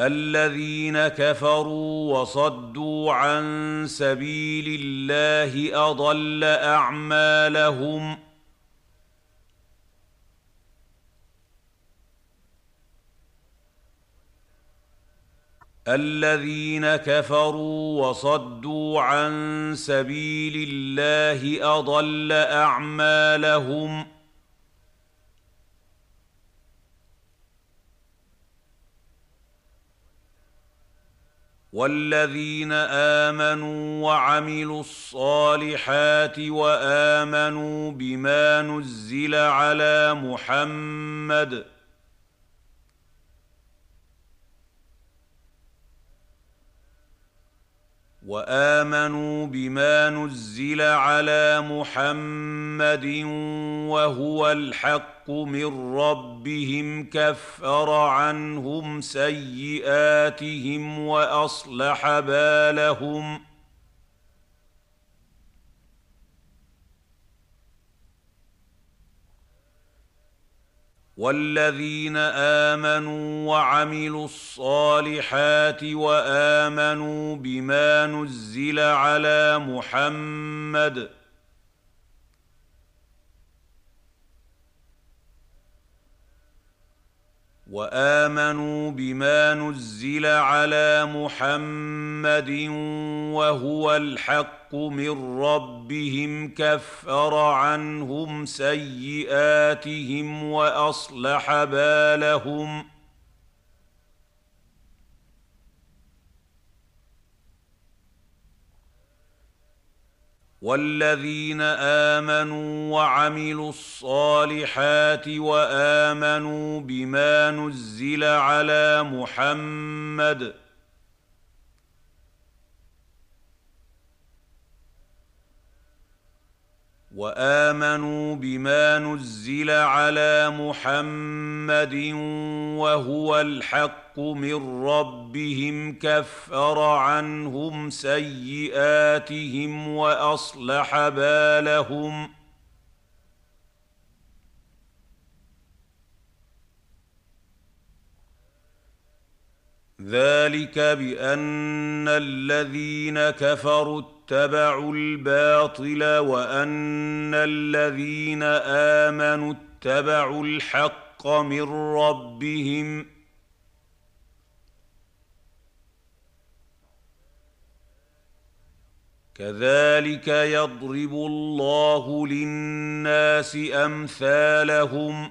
الذين كفروا وصدوا عن سبيل الله أضل أعمالهم الذين كفروا وصدوا عن سبيل الله أضل أعمالهم والذين آمنوا وعملوا الصالحات وآمنوا بما نزل على محمد وآمنوا بما نزل على محمد وهو الحق من ربهم كفر عنهم سيئاتهم وأصلح بالهم. والذين آمنوا وعملوا الصالحات وآمنوا بما نزل على محمد وآمنوا بما نزل على محمد وهو الحق من ربهم كفر عنهم سيئاتهم وأصلح بالهم. والذين آمنوا وعملوا الصالحات وآمنوا بما نزل على محمد وآمنوا بما نزل على محمد وهو الحق من ربهم كفر عنهم سيئاتهم وأصلح بالهم. ذلك بأن الذين كفروا اتبعوا الباطل وأن الذين آمنوا اتبعوا الحق من ربهم كذلك يضرب الله للناس أمثالهم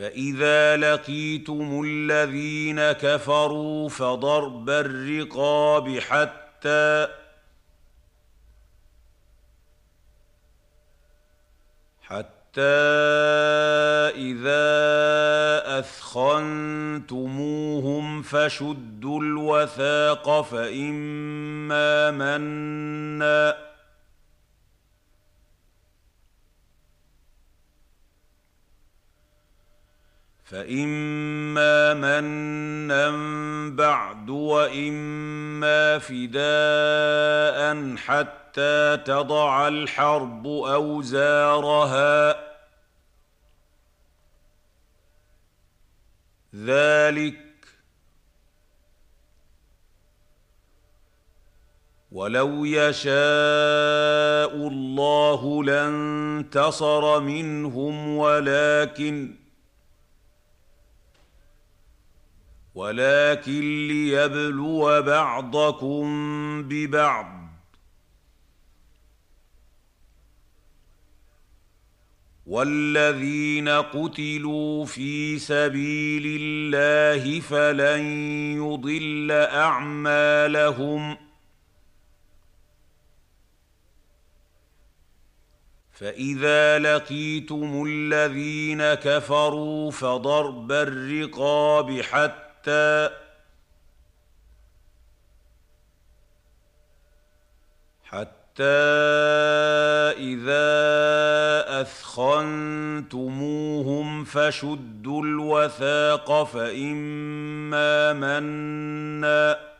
فإذا لقيتم الذين كفروا فضرب الرقاب حتى حتى إذا أثخنتموهم فشدوا الوثاق فإما منا فاما منا بعد واما فداء حتى تضع الحرب اوزارها ذلك ولو يشاء الله لانتصر منهم ولكن ولكن ليبلو بعضكم ببعض. والذين قتلوا في سبيل الله فلن يضل أعمالهم. فإذا لقيتم الذين كفروا فضرب الرقاب حتى حتى حتى إذا أثخنتموهم فشدوا الوثاق فإما مَنًّا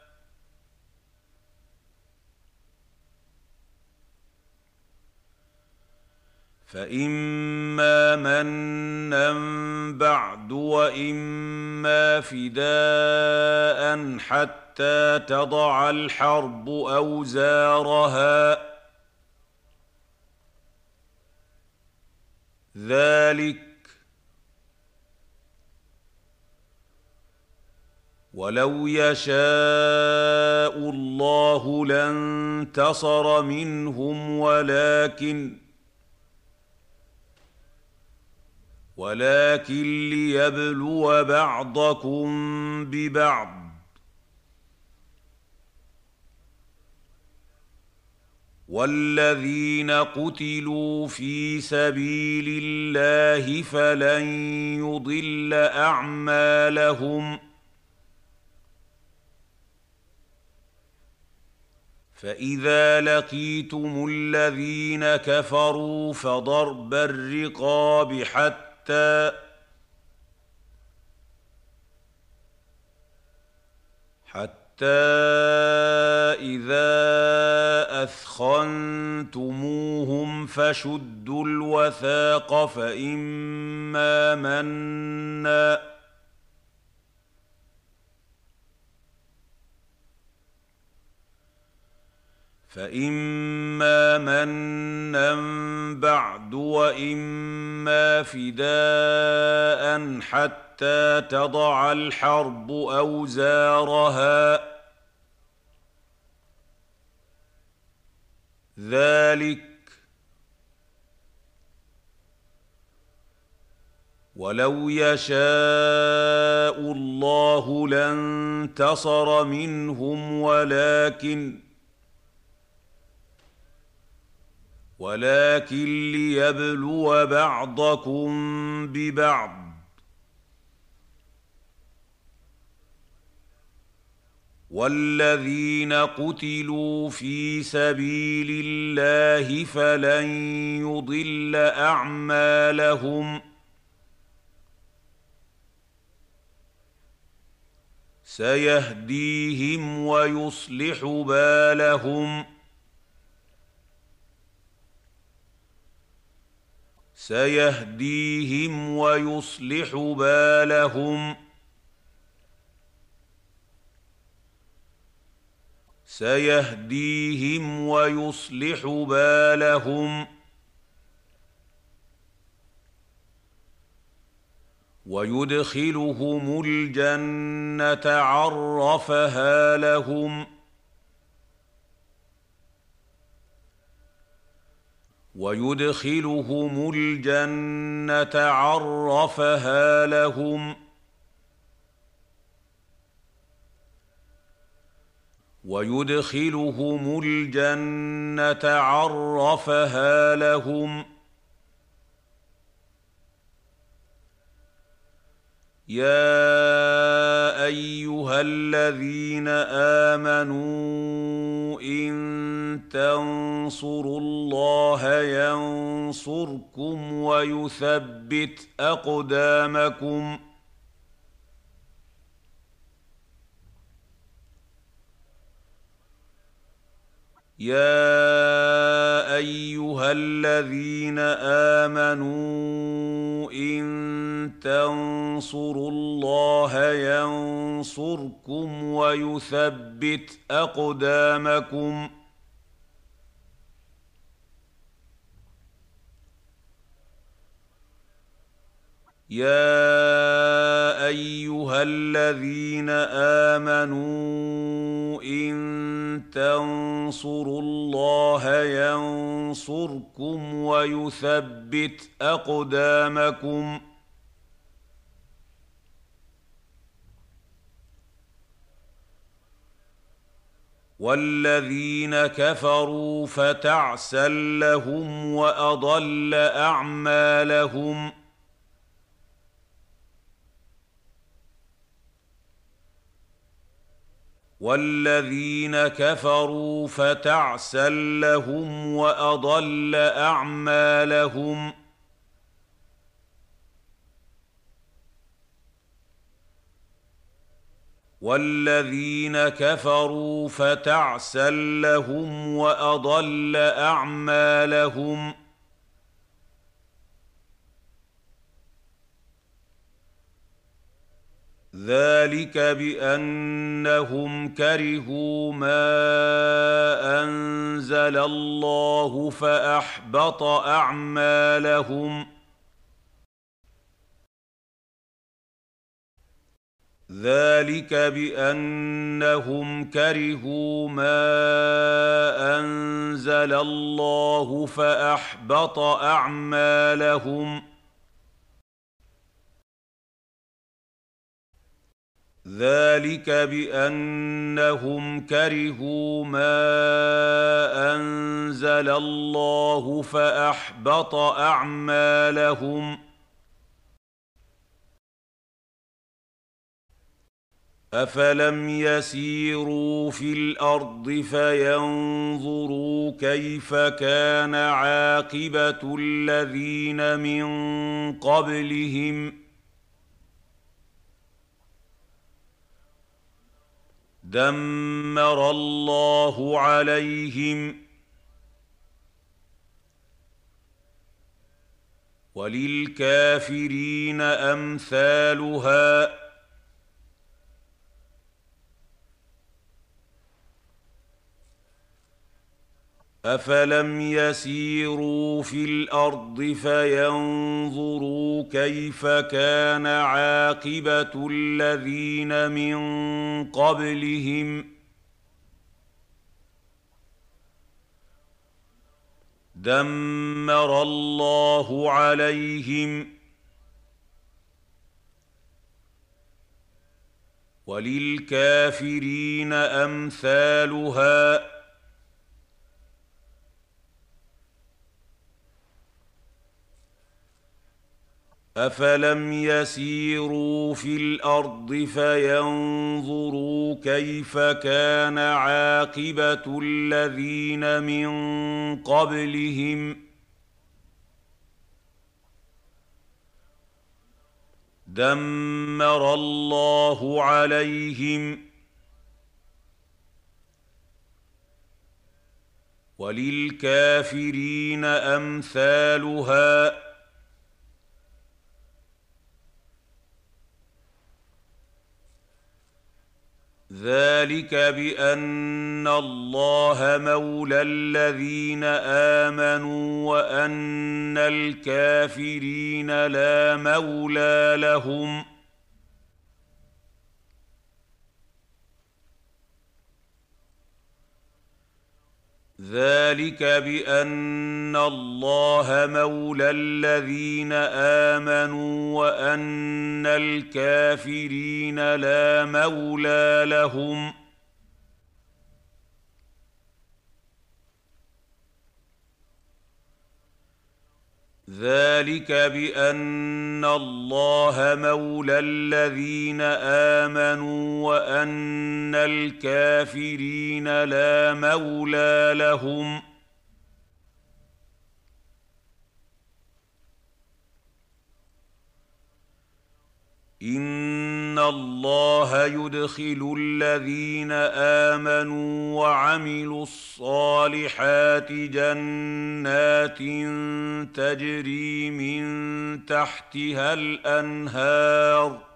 فإما منا بعد وإما فداء حتى تضع الحرب أوزارها ذلك ولو يشاء الله لانتصر منهم ولكن ولكن ليبلو بعضكم ببعض. والذين قتلوا في سبيل الله فلن يضل أعمالهم. فإذا لقيتم الذين كفروا فضرب الرقاب حتى حتى إذا أثخنتموهم فشدوا الوثاق فإما مَنًّا فإما منا بعد وإما فداء حتى تضع الحرب أوزارها ذلك ولو يشاء الله لانتصر منهم ولكن ولكن ليبلو بعضكم ببعض. والذين قتلوا في سبيل الله فلن يضل أعمالهم. سيهديهم ويصلح بالهم. سيهديهم ويصلح بالهم. سيهديهم ويصلح بالهم. ويدخلهم الجنة عرفها لهم. ويدخلهم الجنة عرفها لهم. ويدخلهم الجنة عرفها لهم. يا ايها الذين امنوا ان تنصروا الله ينصركم ويثبت اقدامكم يا ايها الذين امنوا ان تنصروا الله ينصركم ويثبت اقدامكم يا ايها الذين امنوا ان تنصروا الله ينصركم ويثبت اقدامكم والذين كفروا فتعسا لهم واضل اعمالهم والذين كفروا فتعسا لهم وأضل أعمالهم والذين كفروا فتعسا لهم وأضل أعمالهم ذلك بأنهم كرهوا ما أنزل الله فأحبط أعمالهم. ذلك بأنهم كرهوا ما أنزل الله فأحبط أعمالهم. ذلك بأنهم كرهوا ما أنزل الله فأحبط أعمالهم. افلم يسيروا في الأرض فينظروا كيف كان عاقبه الذين من قبلهم دمر الله عليهم وللكافرين أمثالها افلم يسيروا في الأرض فينظروا كيف كان عاقبه الذين من قبلهم دمر الله عليهم وللكافرين امثالها افلم يسيروا في الأرض فينظروا كيف كان عاقبه الذين من قبلهم دمر الله عليهم وللكافرين امثالها ذلك بأن الله مولى الذين آمنوا وأن الكافرين لا مولى لهم ذلك بأن الله مولى الذين آمنوا وأن الكافرين لا مولى لهم ذلك بأن الله مولى الذين آمنوا وأن الكافرين لا مولى لهم ان الله يدخل الذين امنوا وعملوا الصالحات جنات تجري من تحتها الانهار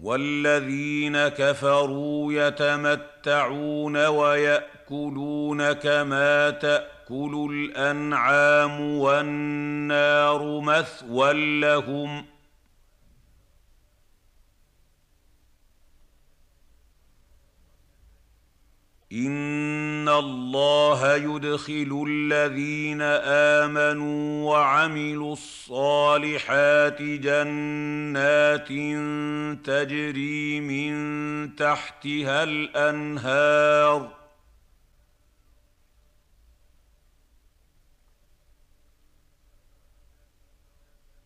والذين كفروا يتمتعون وياكلون كما تأكل الأنعام والنار مثوى لهم إن الله يدخل الذين آمنوا وعملوا الصالحات جنات تجري من تحتها الأنهار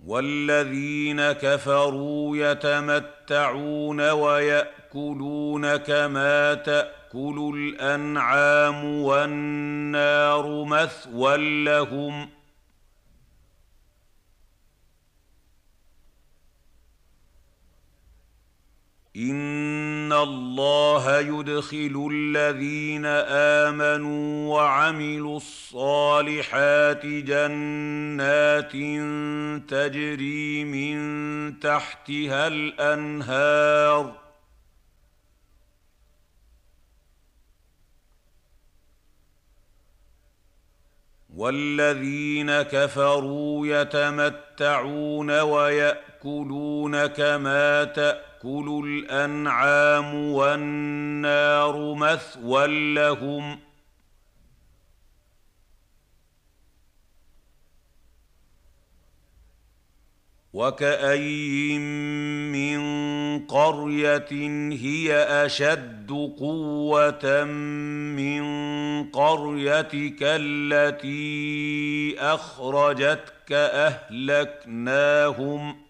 والذين كفروا يتمتعون ويأكلون كما تأكل الأنعام والنار مثوى لهم إن الله يدخل الذين آمنوا وعملوا الصالحات جنات تجري من تحتها الأنهار. والذين كفروا يتمتعون ويأكلون كما تأكل الأنعام والنار مثوى لهم وكأين من قرية هي أشد قوة من قريتك التي أخرجتك أهلكناهم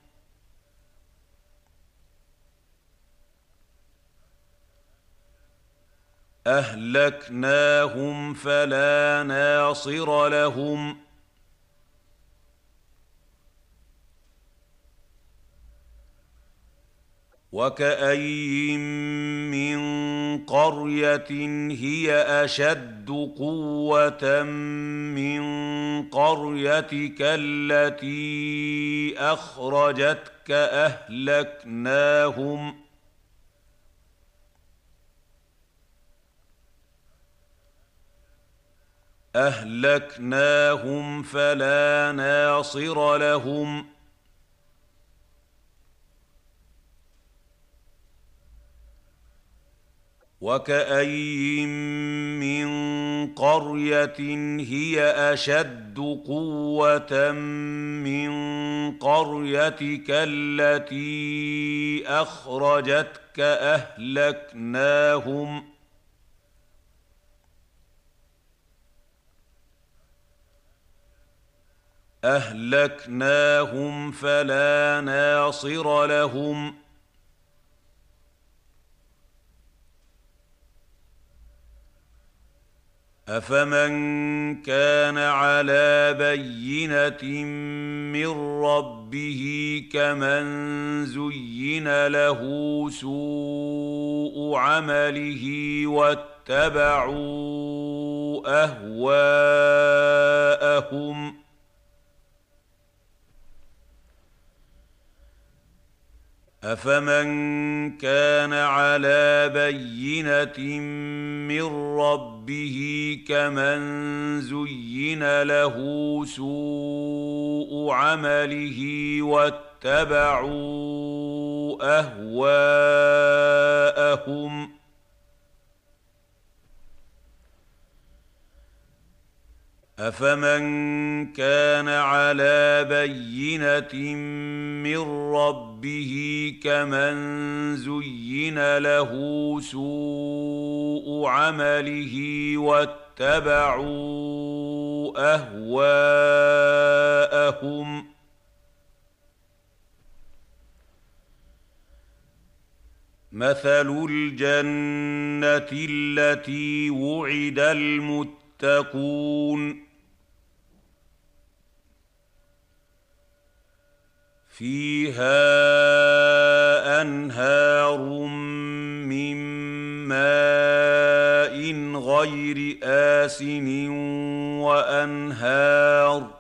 أهلكناهم فلا ناصر لهم. وكأين من قرية هي أشد قوة من قريتك التي أخرجتك أهلكناهم؟ أهلكناهم فلا ناصر لهم. وكأين من قرية هي أشد قوة من قريتك التي أخرجتك أهلكناهم؟ أهلكناهم فلا ناصر لهم. أفمن كان على بينة من ربه كمن زين له سوء عمله واتبعوا أهواءهم افمن كان على بينه من ربه كمن زين له سوء عمله واتبعوا اهواءهم افمن كان على بينه من ربه كمن زين له سوء عمله واتبعوا اهواءهم مثل الجنه التي وعد تتقون. فيها أنهار من ماء غير آسن وأنهار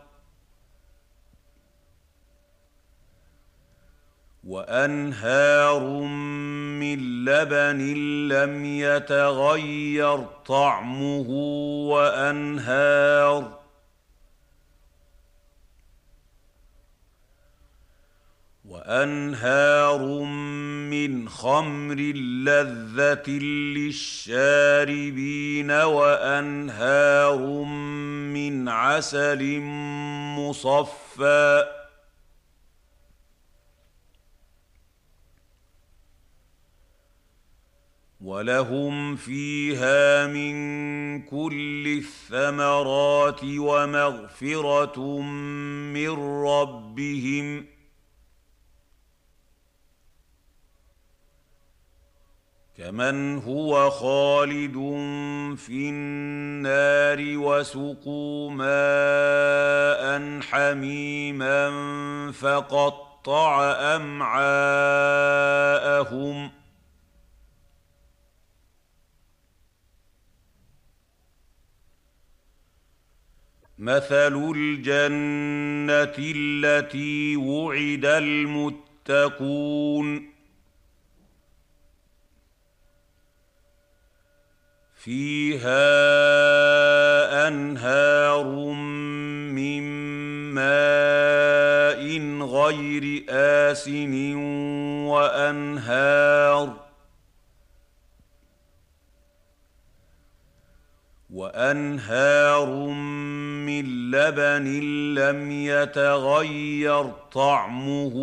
وأنهار من لبن لم يتغير طعمه وأنهار وأنهار من خمر لذة للشاربين وأنهار من عسل مصفى ولهم فيها من كل الثمرات ومغفره من ربهم كمن هو خالد في النار وسقوا ماء حميما فقطع امعاءهم مثل الجنه التي وعد المتقون فيها انهار من ماء غير آسن وأنهار وأنهار من لبن لم يتغير طعمه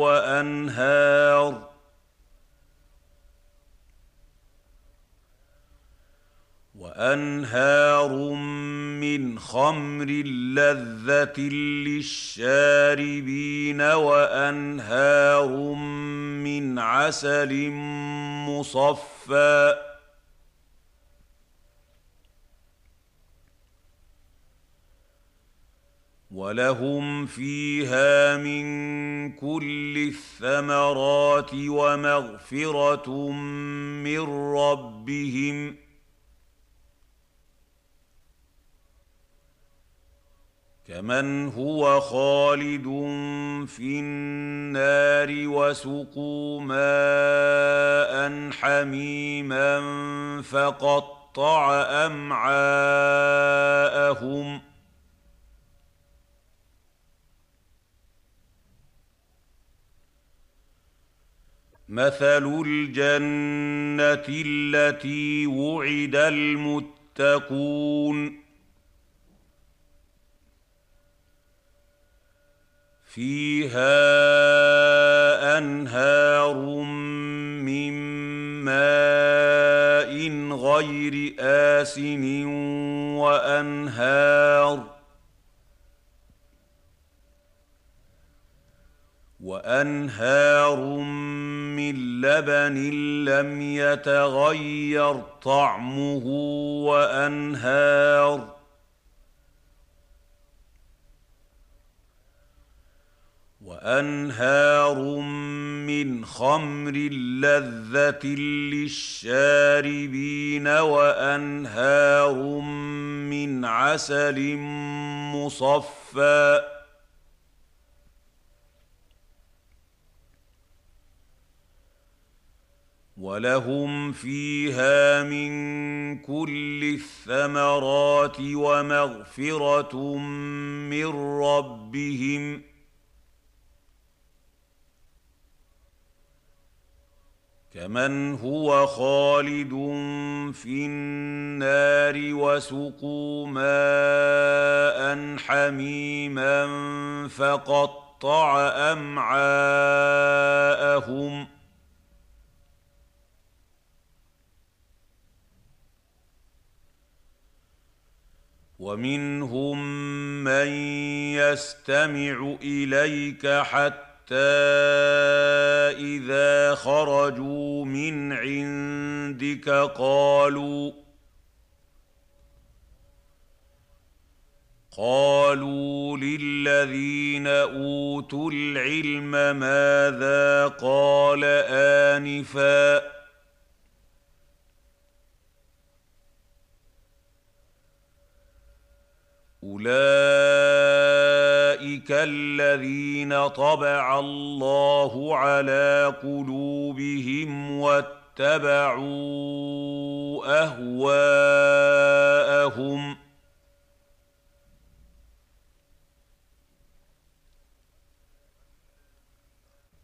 وأنهار. وأنهار من خمر لذة للشاربين وأنهار من عسل مصفى. ولهم فيها من كل الثمرات ومغفره من ربهم ۖ كمن هو خالد في النار وسقوا ماء حميما فقطع امعاءهم مثل الجنه التي وعد المتقون فيها انهار من ماء غير آسن وأنهار وأنهار من لبن لم يتغير طعمه وأنهار وأنهار من خمر لذة للشاربين وأنهار من عسل مصفى ولهم فيها من كل الثمرات ومغفره من ربهم ۖ كمن هو خالد في النار وسقوا ماء حميما فقطع امعاءهم ومنهم من يستمع إليك حتى إذا خرجوا من عندك قالوا قالوا للذين أوتوا العلم ماذا قال آنفا اولئك الذين طبع الله على قلوبهم واتبعوا اهواءهم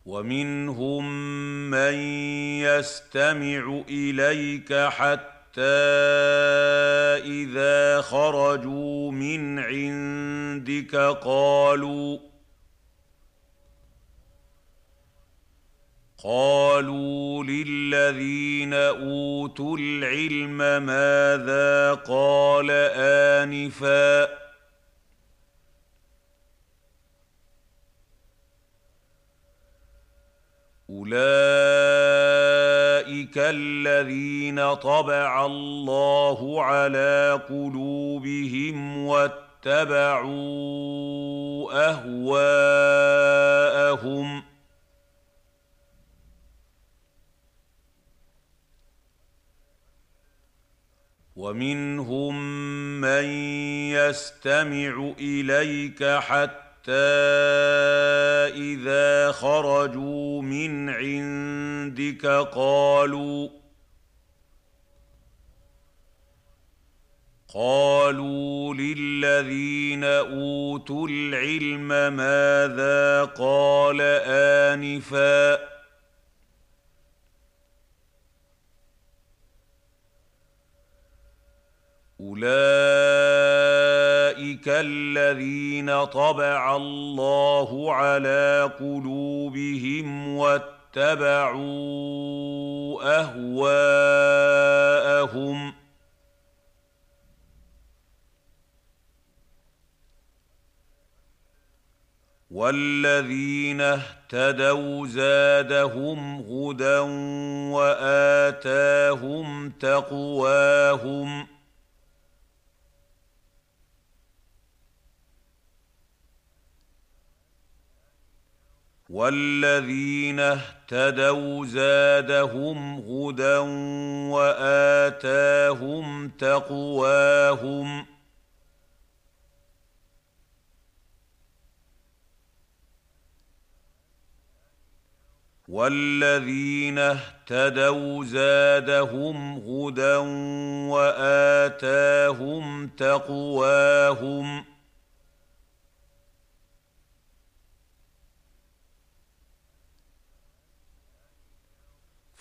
ومنهم من يستمع اليك حتى اذا خرجوا من عندك قالوا قالوا للذين اوتوا العلم ماذا قال انفا اولئك الذين طبع الله على قلوبهم واتبعوا أهواءهم. ومنهم من يستمع إليك حتى اذا خرجوا من عندك قالوا قالوا للذين اوتوا العلم ماذا قال انفا اولئك الذين طبع الله على قلوبهم واتبعوا اهواءهم والذين اهتدوا زادهم هدى واتاهم تقواهم والذين اهتدوا زادهم هدى وآتاهم تقواهم والذين اهتدوا زادهم هدى وآتاهم تقواهم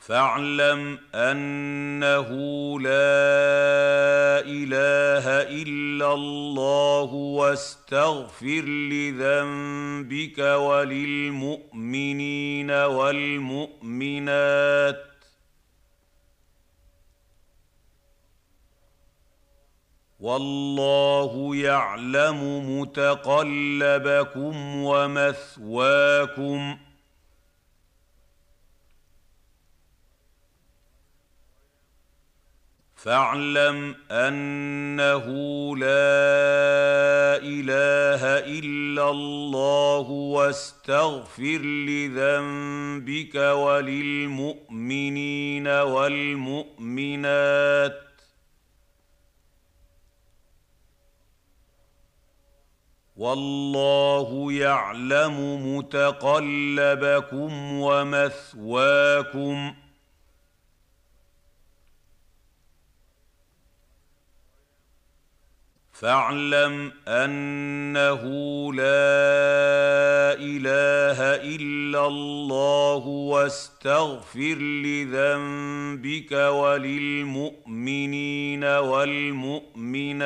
فاعلم أنه لا إله إلا الله واستغفر لذنبك وللمؤمنين والمؤمنات. والله يعلم متقلبكم ومثواكم. فاعلم أنه لا إله إلا الله واستغفر لذنبك وللمؤمنين والمؤمنات. والله يعلم متقلبكم ومثواكم. فاعلم أنه لا إله إلا الله واستغفر لذنبك وللمؤمنين والمؤمنات.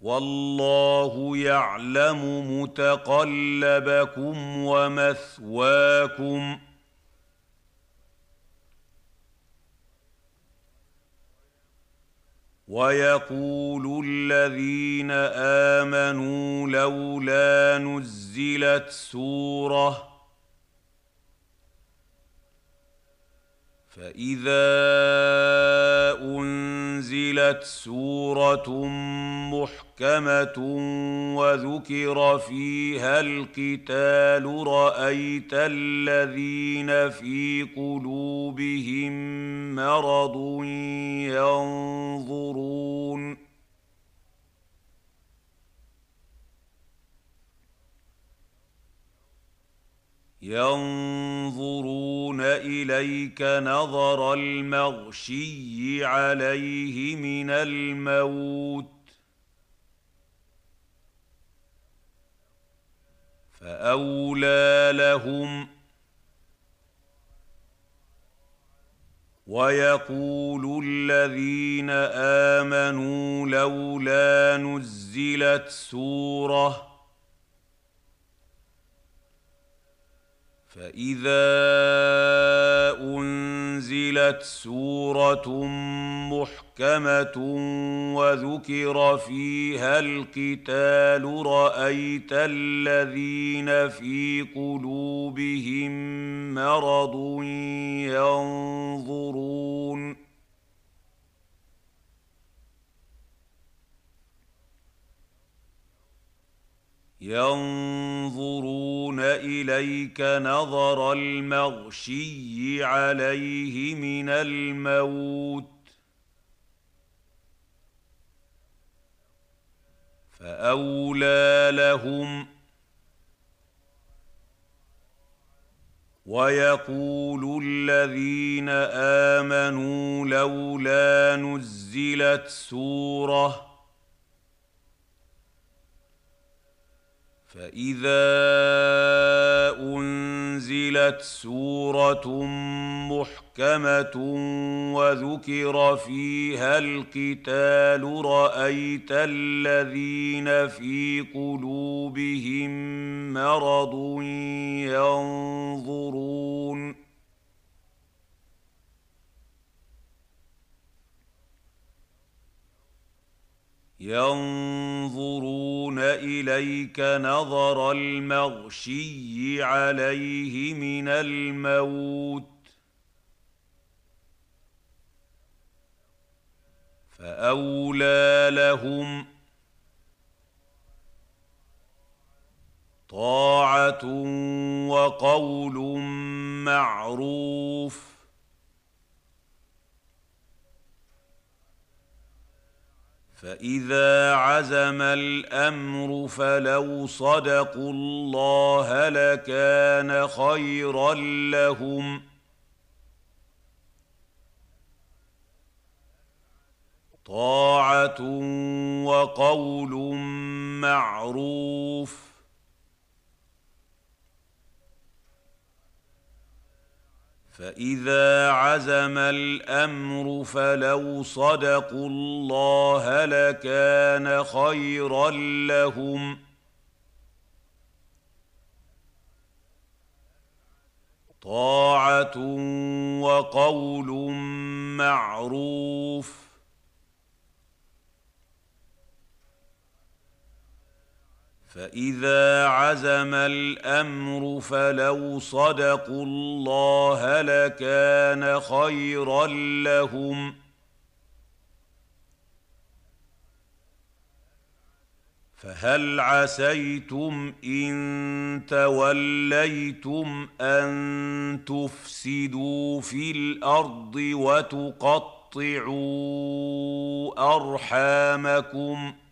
والله يعلم متقلبكم ومثواكم. ويقول الذين آمنوا لولا نزلت سورة فاذا انزلت سوره محكمه وذكر فيها القتال رايت الذين في قلوبهم مرض ينظرون ينظرون إليك نظر المغشي عليه من الموت فأولى لهم ويقول الذين آمنوا لولا نزلت سورة فاذا انزلت سوره محكمه وذكر فيها القتال رايت الذين في قلوبهم مرض ينظرون ينظرون إليك نظر المغشي عليه من الموت فأولى لهم ويقول الذين آمنوا لولا نزلت سورة فاذا انزلت سوره محكمه وذكر فيها القتال رايت الذين في قلوبهم مرض ينظرون ينظرون إليك نظر المغشي عليه من الموت فأولى لهم طاعة وقول معروف فاذا عزم الامر فلو صدقوا الله لكان خيرا لهم طاعه وقول معروف فإذا عزم الأمر فلو صدقوا الله لكان خيرا لهم. طاعة وقول معروف. فإذا عزم الأمر فلو صدقوا الله لكان خيرا لهم. فهل عسيتم إن توليتم أن تفسدوا في الأرض وتقطعوا ارحامكم ۖ؟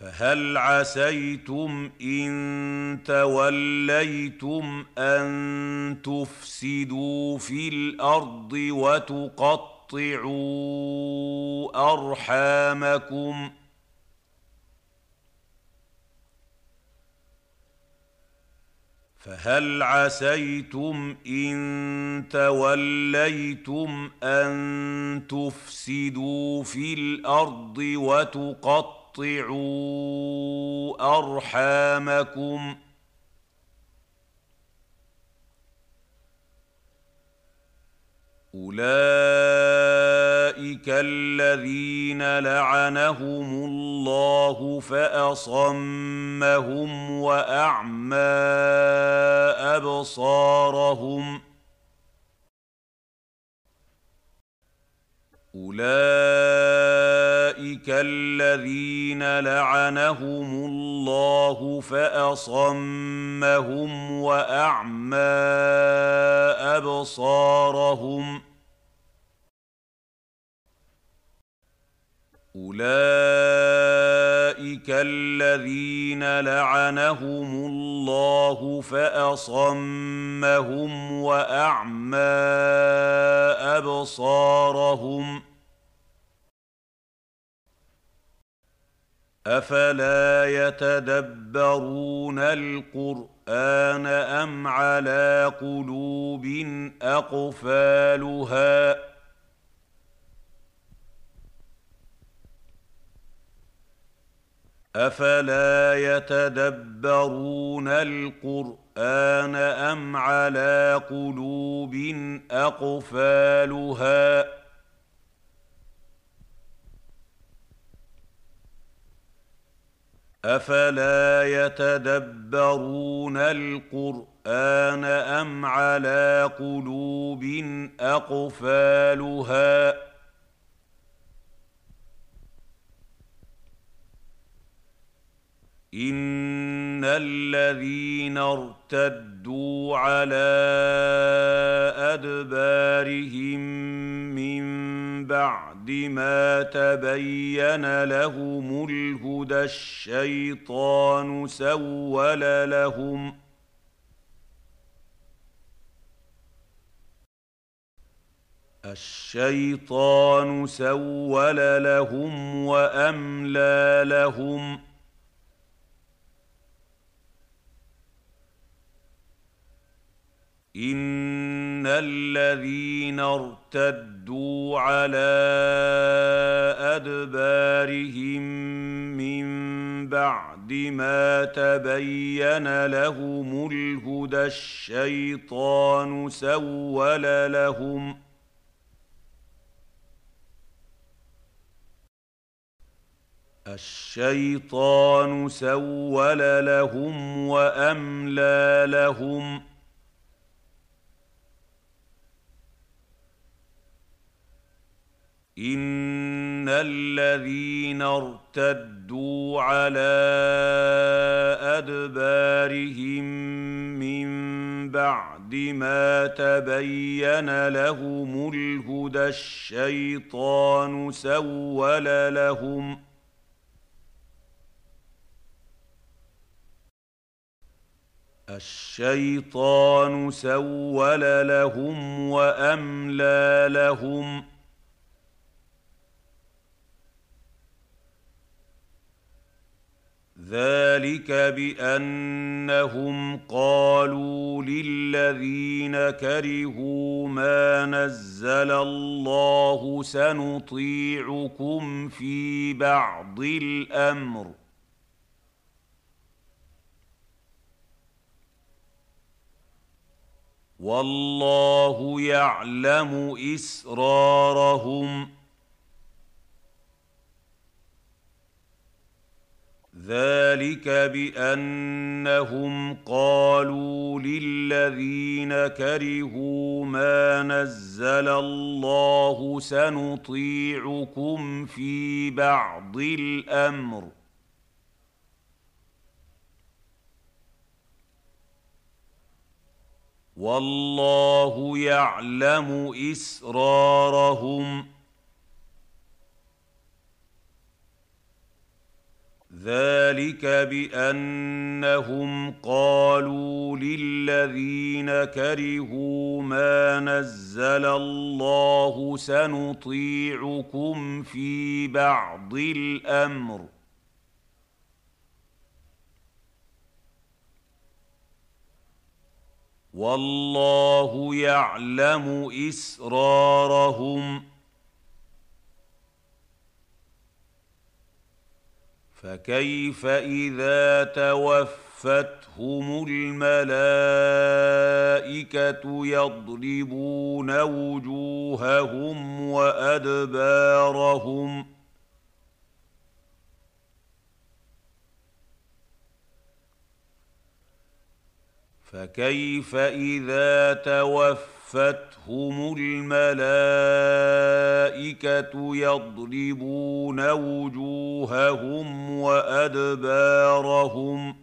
فهل عسيتم إن توليتم أن تفسدوا في الأرض وتقطعوا أرحامكم؟ فهل عسيتم إن توليتم أن تفسدوا في الأرض وتقطعوا تقطعوا ارحامكم اولئك الذين لعنهم الله فاصمهم واعمى ابصارهم اولئك الذين لعنهم الله فاصمهم واعمى ابصارهم اولئك الذين لعنهم الله فاصمهم واعمى ابصارهم افلا يتدبرون القران ام على قلوب اقفالها افلا يتدبرون القران ام على قلوب اقفالها افلا يتدبرون القران ام على قلوب اقفالها ان الذين ارتدوا على ادبارهم من بعد ما تبين لهم الهدى الشيطان سول لهم الشيطان سول لهم واملى لهم ۖ ان الذين ارتدوا على ادبارهم من بعد ما تبين لهم الهدى الشيطان سول لهم الشيطان سول لهم واملى لهم ان الذين ارتدوا على ادبارهم من بعد ما تبين لهم الهدى الشيطان سول لهم الشيطان سول لهم واملى لهم ذلك بانهم قالوا للذين كرهوا ما نزل الله سنطيعكم في بعض الامر والله يعلم اسرارهم ذلك بانهم قالوا للذين كرهوا ما نزل الله سنطيعكم في بعض الامر والله يعلم اسرارهم ذلك بانهم قالوا للذين كرهوا ما نزل الله سنطيعكم في بعض الامر والله يعلم اسرارهم فكيف إذا توفتهم الملائكة يضربون وجوههم وأدبارهم فكيف إذا توفتهم الملائكه يضربون وجوههم وادبارهم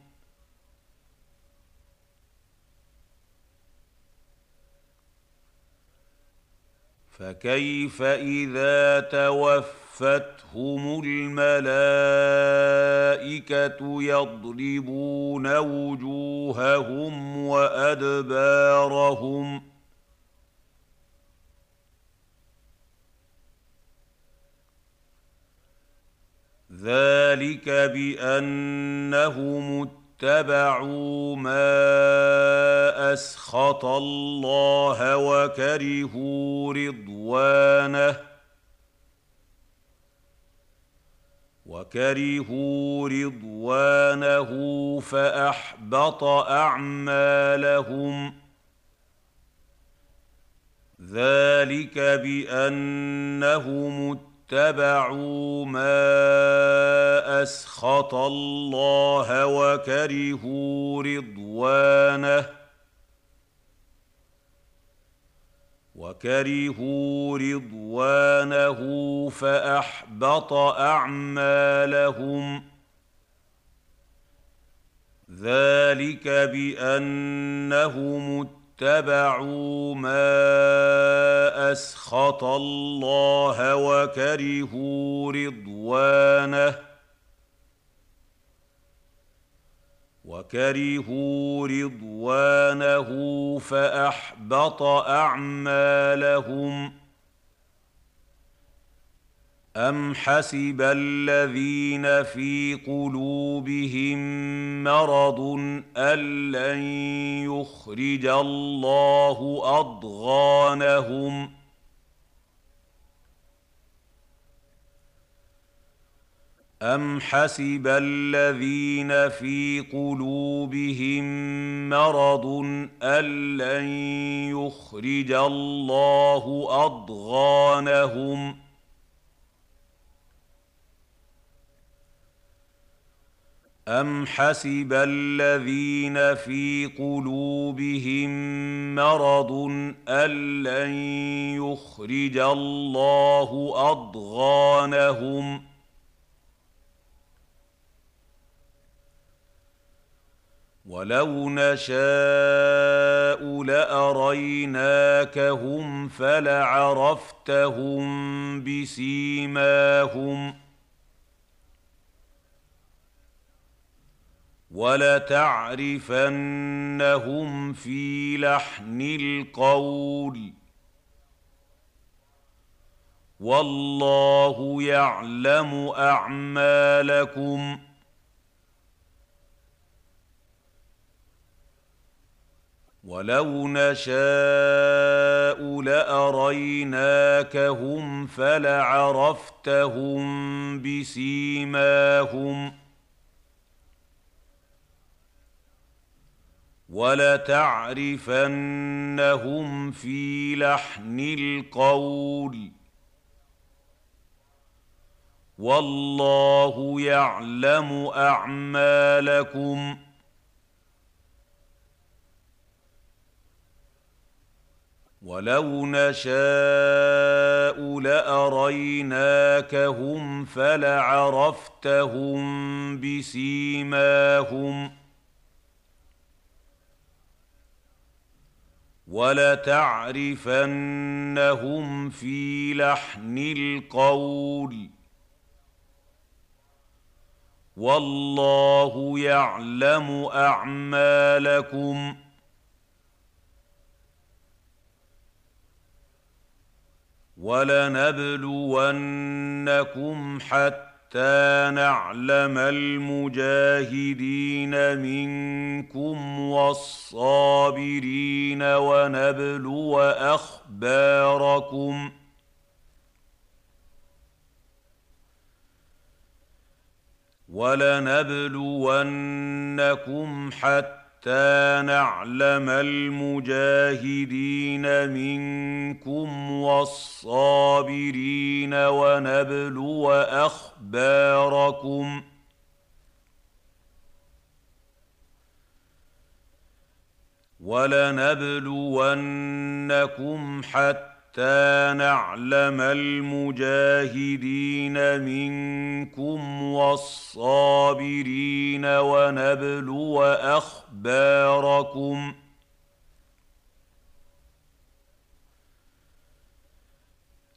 فكيف اذا توفتهم الملائكه يضربون وجوههم وادبارهم ذلك بأنهم اتبعوا ما أسخط الله وكرهوا رضوانه وكرهوا رضوانه فأحبط أعمالهم ذلك بأنهم اتبعوا ما أسخط الله وكرهوا رضوانه وكرهوا رضوانه فأحبط أعمالهم ذلك بأنهم اتبعوا ما أسخط الله وكرهوا رضوانه وكرهوا رضوانه فأحبط أعمالهم ام حسب الذين في قلوبهم مرض ان لن يخرج الله اضغانهم ام حسب الذين في قلوبهم مرض ان لن يخرج الله اضغانهم ام حسب الذين في قلوبهم مرض ان لن يخرج الله اضغانهم ولو نشاء لاريناكهم فلعرفتهم بسيماهم ولتعرفنهم في لحن القول. والله يعلم أعمالكم. ولو نشاء لأريناكهم فلعرفتهم بسيماهم. ولتعرفنهم في لحن القول. والله يعلم أعمالكم. ولو نشاء لأريناكهم فلعرفتهم بسيماهم. ولتعرفنهم في لحن القول. والله يعلم أعمالكم. ولنبلونكم حتى نعلم المجاهدين منكم والصابرين ونبلو اخباركم ۖ ولنبلونكم حتى نعلم المجاهدين منكم والصابرين ونبلو أخباركم ولنبلونكم حتى حتى نعلم المجاهدين منكم والصابرين ونبلو أخباركم.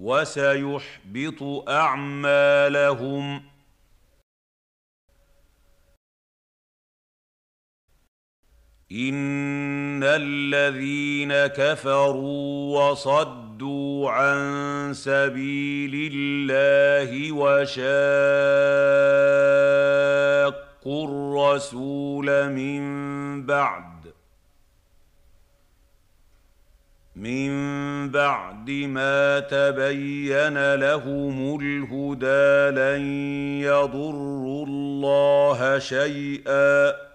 وسيحبط أعمالهم. إن الذين كفروا وصدوا عن سبيل الله وشاقوا الرسول من بعد من بعد ما تبين لهم الهدى لن يضروا الله شيئا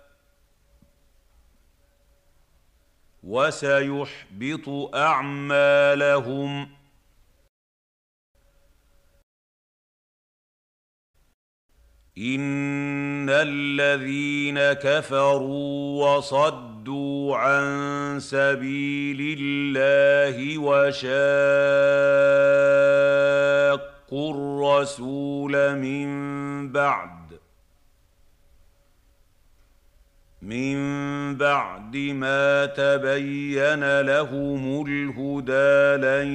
وسيحبط اعمالهم ان الذين كفروا وصدوا عن سبيل الله وشاقوا الرسول من بعد من بعد ما تبين لهم الهدى لن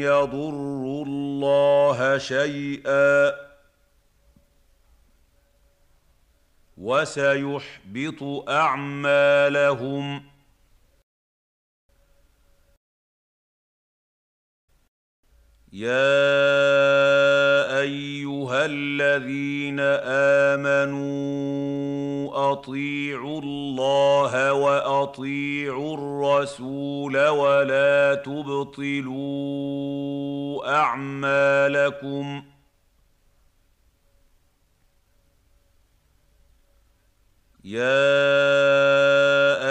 يضروا الله شيئا وسيحبط أعمالهم. يا أيها الذين آمنوا أطيعوا الله وأطيعوا الرسول ولا تبطلوا أعمالكم. يا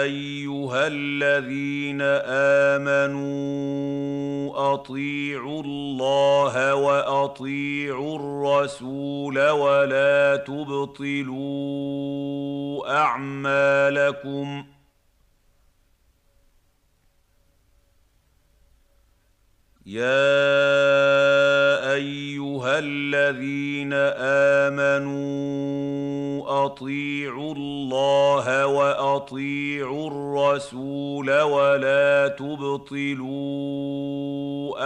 ايها الذين امنوا اطيعوا الله واطيعوا الرسول ولا تبطلوا اعمالكم يا ايها الذين امنوا واطيعوا الله واطيعوا الرسول ولا تبطلوا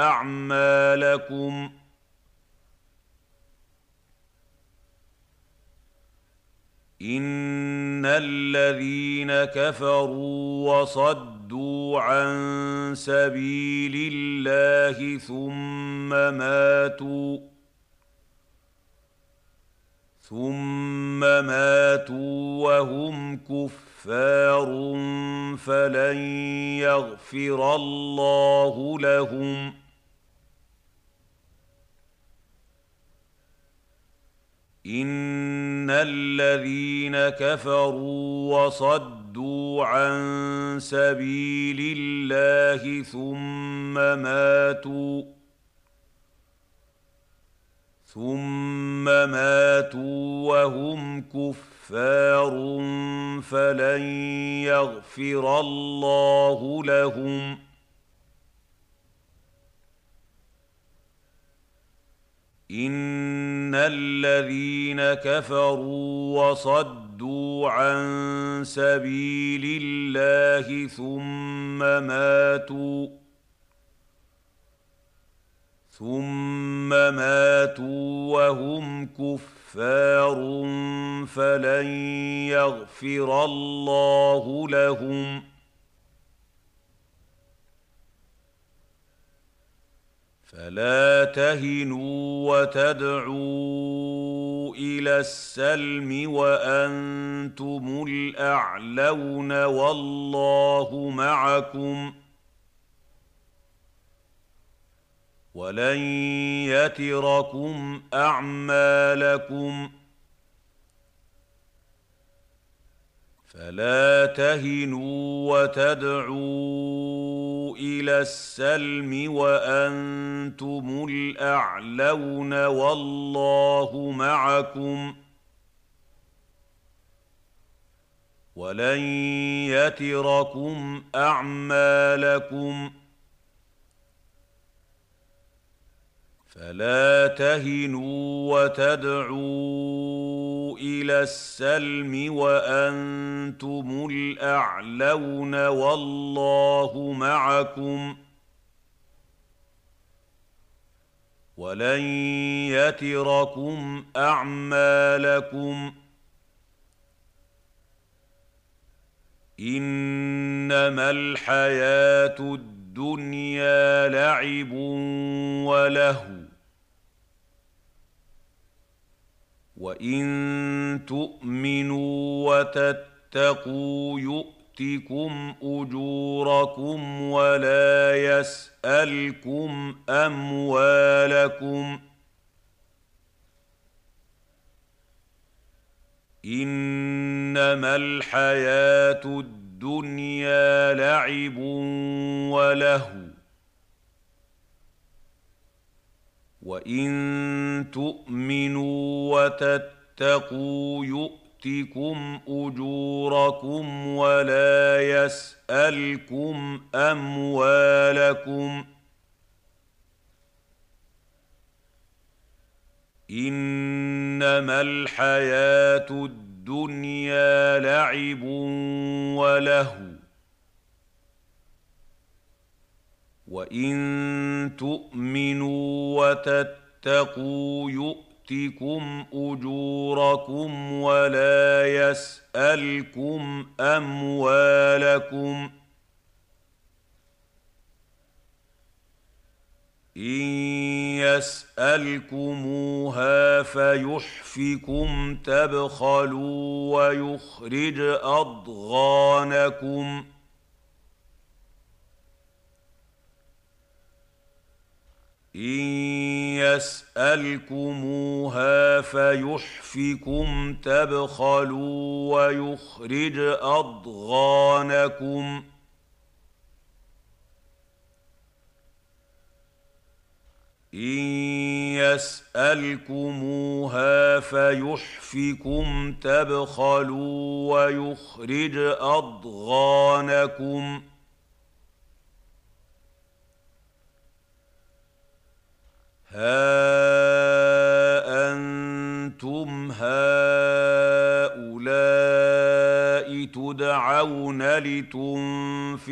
اعمالكم ان الذين كفروا وصدوا عن سبيل الله ثم ماتوا ثم ماتوا وهم كفار فلن يغفر الله لهم ان الذين كفروا وصدوا عن سبيل الله ثم ماتوا ثم ماتوا وهم كفار فلن يغفر الله لهم ان الذين كفروا وصدوا عن سبيل الله ثم ماتوا ثم ماتوا وهم كفار فلن يغفر الله لهم فلا تهنوا وتدعوا إلى السلم وأنتم الأعلون والله معكم ولن يتركم أعمالكم فلا تهنوا وتدعوا إلى السلم وأنتم الأعلون والله معكم ولن يتركم أعمالكم فلا تهنوا وتدعوا إلى السلم وأنتم الأعلون والله معكم ولن يتركم أعمالكم إنما الحياة الدنيا لعب ولهو وان تؤمنوا وتتقوا يؤتكم اجوركم ولا يسالكم اموالكم انما الحياة الدنيا لعب ولهو وان تؤمنوا وتتقوا يؤتكم اجوركم ولا يسالكم اموالكم انما الحياة الدنيا لعب ولهو وان تؤمنوا وتتقوا يؤتكم اجوركم ولا يسالكم اموالكم ان يسالكموها فيحفكم تبخلوا ويخرج اضغانكم إن يسألكموها فيحفكم تبخلوا ويخرج أضغانكم. إن يسألكموها فيحفكم تبخلوا ويخرج أضغانكم. ها أنتم هؤلاء تدعون لتنفقوا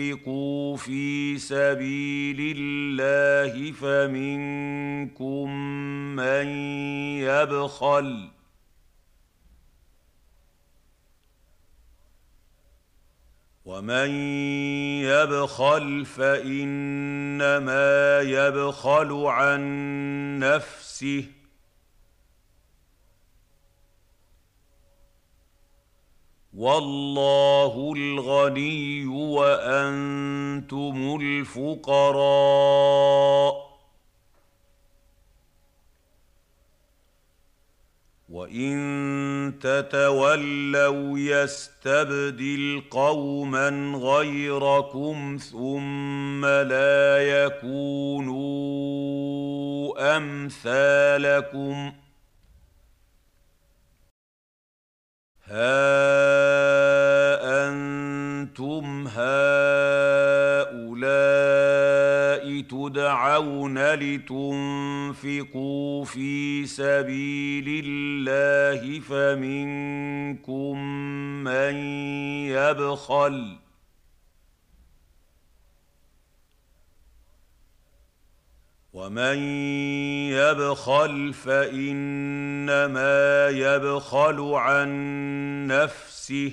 في سبيل الله فمنكم من يبخل ومن يبخل فانما يبخل عن نفسه والله الغني وأنتم الفقراء وان تتولوا يستبدل قوما غيركم ثم لا يكونوا امثالكم ها أنتم هؤلاء تدعون لتنفقوا في سبيل الله فمنكم من يبخل ومن يبخل فإنما يبخل عن نفسه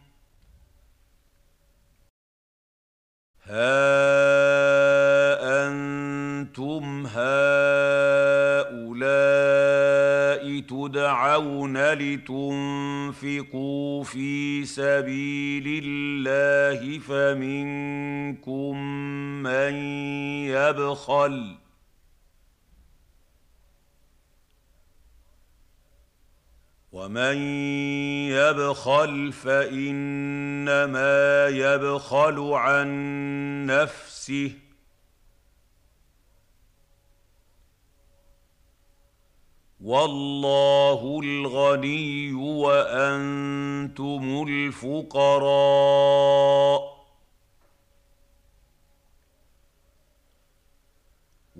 ها أنتم هؤلاء تدعون لتنفقوا في سبيل الله فمنكم من يبخل ومن يبخل فانما يبخل عن نفسه والله الغني وأنتم الفقراء